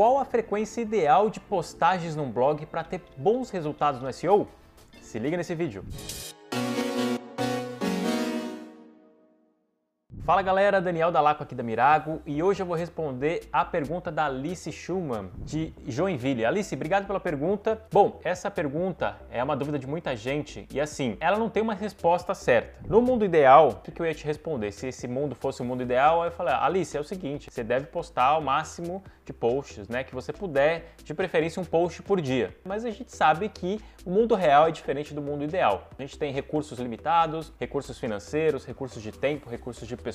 qual a frequência ideal de postagens num blog para ter bons resultados no SEO? Se liga nesse vídeo. Fala galera, Daniel Dalaco aqui da Mirago e hoje eu vou responder a pergunta da Alice Schumann de Joinville. Alice, obrigado pela pergunta. Bom, essa pergunta é uma dúvida de muita gente e assim, ela não tem uma resposta certa. No mundo ideal, o que eu ia te responder? Se esse mundo fosse o mundo ideal, eu falei, Alice, é o seguinte, você deve postar o máximo de posts, né, que você puder, de preferência um post por dia. Mas a gente sabe que o mundo real é diferente do mundo ideal. A gente tem recursos limitados, recursos financeiros, recursos de tempo, recursos de pessoas.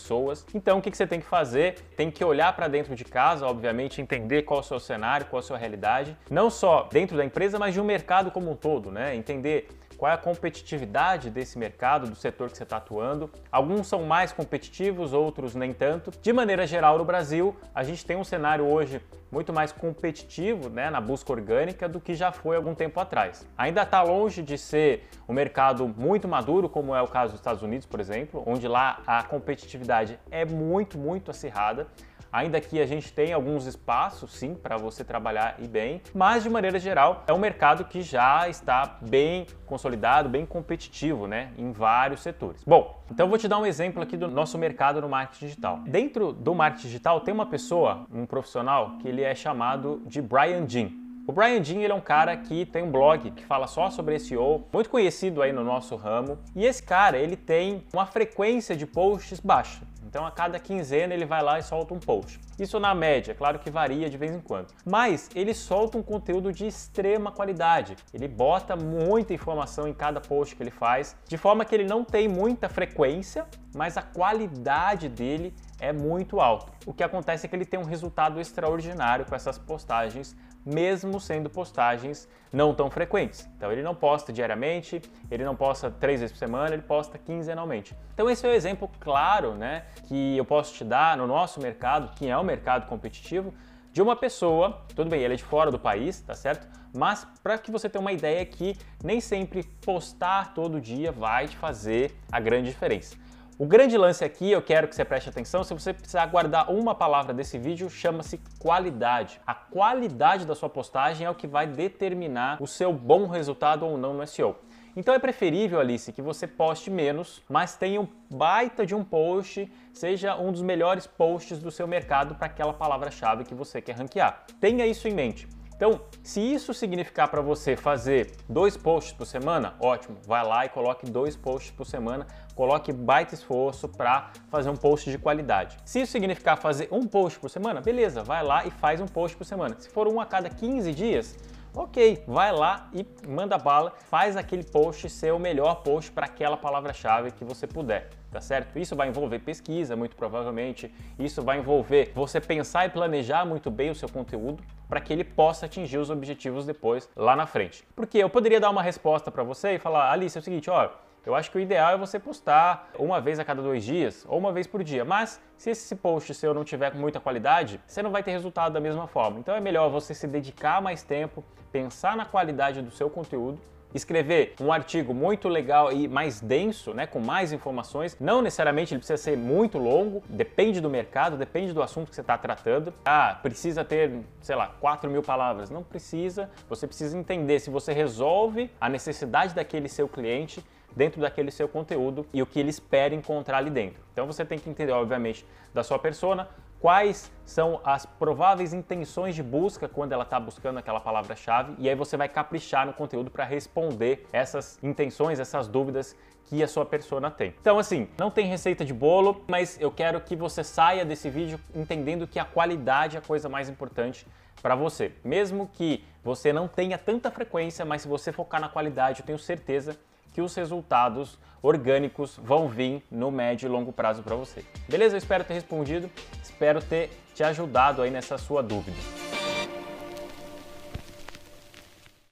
Então, o que você tem que fazer? Tem que olhar para dentro de casa, obviamente, entender qual é o seu cenário, qual é a sua realidade, não só dentro da empresa, mas de um mercado como um todo, né? Entender qual é a competitividade desse mercado, do setor que você está atuando. Alguns são mais competitivos, outros nem tanto. De maneira geral, no Brasil, a gente tem um cenário hoje muito mais competitivo né, na busca orgânica do que já foi algum tempo atrás. Ainda está longe de ser um mercado muito maduro, como é o caso dos Estados Unidos, por exemplo, onde lá a competitividade é muito, muito acirrada. Ainda que a gente tenha alguns espaços, sim, para você trabalhar e bem, mas de maneira geral é um mercado que já está bem consolidado, bem competitivo, né, em vários setores. Bom, então vou te dar um exemplo aqui do nosso mercado no marketing digital. Dentro do marketing digital tem uma pessoa, um profissional, que ele é chamado de Brian Jean. O Brian Dean ele é um cara que tem um blog que fala só sobre SEO, muito conhecido aí no nosso ramo. E esse cara ele tem uma frequência de posts baixa. Então a cada quinzena ele vai lá e solta um post. Isso na média, claro que varia de vez em quando. Mas ele solta um conteúdo de extrema qualidade. Ele bota muita informação em cada post que ele faz, de forma que ele não tem muita frequência, mas a qualidade dele é muito alta. O que acontece é que ele tem um resultado extraordinário com essas postagens mesmo sendo postagens não tão frequentes. Então ele não posta diariamente, ele não posta três vezes por semana, ele posta quinzenalmente. Então esse é o um exemplo claro, né, que eu posso te dar no nosso mercado, que é um mercado competitivo, de uma pessoa, tudo bem, ele é de fora do país, tá certo? Mas para que você tenha uma ideia que nem sempre postar todo dia vai te fazer a grande diferença. O grande lance aqui, eu quero que você preste atenção, se você precisar guardar uma palavra desse vídeo, chama-se qualidade. A qualidade da sua postagem é o que vai determinar o seu bom resultado ou não no SEO. Então é preferível, Alice, que você poste menos, mas tenha um baita de um post, seja um dos melhores posts do seu mercado para aquela palavra-chave que você quer ranquear. Tenha isso em mente. Então, se isso significar para você fazer dois posts por semana, ótimo, vai lá e coloque dois posts por semana, coloque baita esforço para fazer um post de qualidade. Se isso significar fazer um post por semana, beleza, vai lá e faz um post por semana. Se for um a cada 15 dias, ok, vai lá e manda bala, faz aquele post ser o melhor post para aquela palavra-chave que você puder, tá certo? Isso vai envolver pesquisa, muito provavelmente, isso vai envolver você pensar e planejar muito bem o seu conteúdo para que ele possa atingir os objetivos depois lá na frente. Porque eu poderia dar uma resposta para você e falar, Alice, é o seguinte, ó, eu acho que o ideal é você postar uma vez a cada dois dias ou uma vez por dia. Mas se esse post seu não tiver muita qualidade, você não vai ter resultado da mesma forma. Então é melhor você se dedicar mais tempo, pensar na qualidade do seu conteúdo escrever um artigo muito legal e mais denso, né, com mais informações. Não necessariamente ele precisa ser muito longo, depende do mercado, depende do assunto que você está tratando. Ah, precisa ter, sei lá, 4 mil palavras. Não precisa. Você precisa entender se você resolve a necessidade daquele seu cliente dentro daquele seu conteúdo e o que ele espera encontrar ali dentro. Então você tem que entender, obviamente, da sua persona, quais são as prováveis intenções de busca quando ela está buscando aquela palavra-chave e aí você vai caprichar no conteúdo para responder essas intenções, essas dúvidas que a sua persona tem. Então assim, não tem receita de bolo, mas eu quero que você saia desse vídeo entendendo que a qualidade é a coisa mais importante para você. Mesmo que você não tenha tanta frequência, mas se você focar na qualidade, eu tenho certeza que os resultados orgânicos vão vir no médio e longo prazo para você. Beleza? Eu espero ter respondido, espero ter te ajudado aí nessa sua dúvida.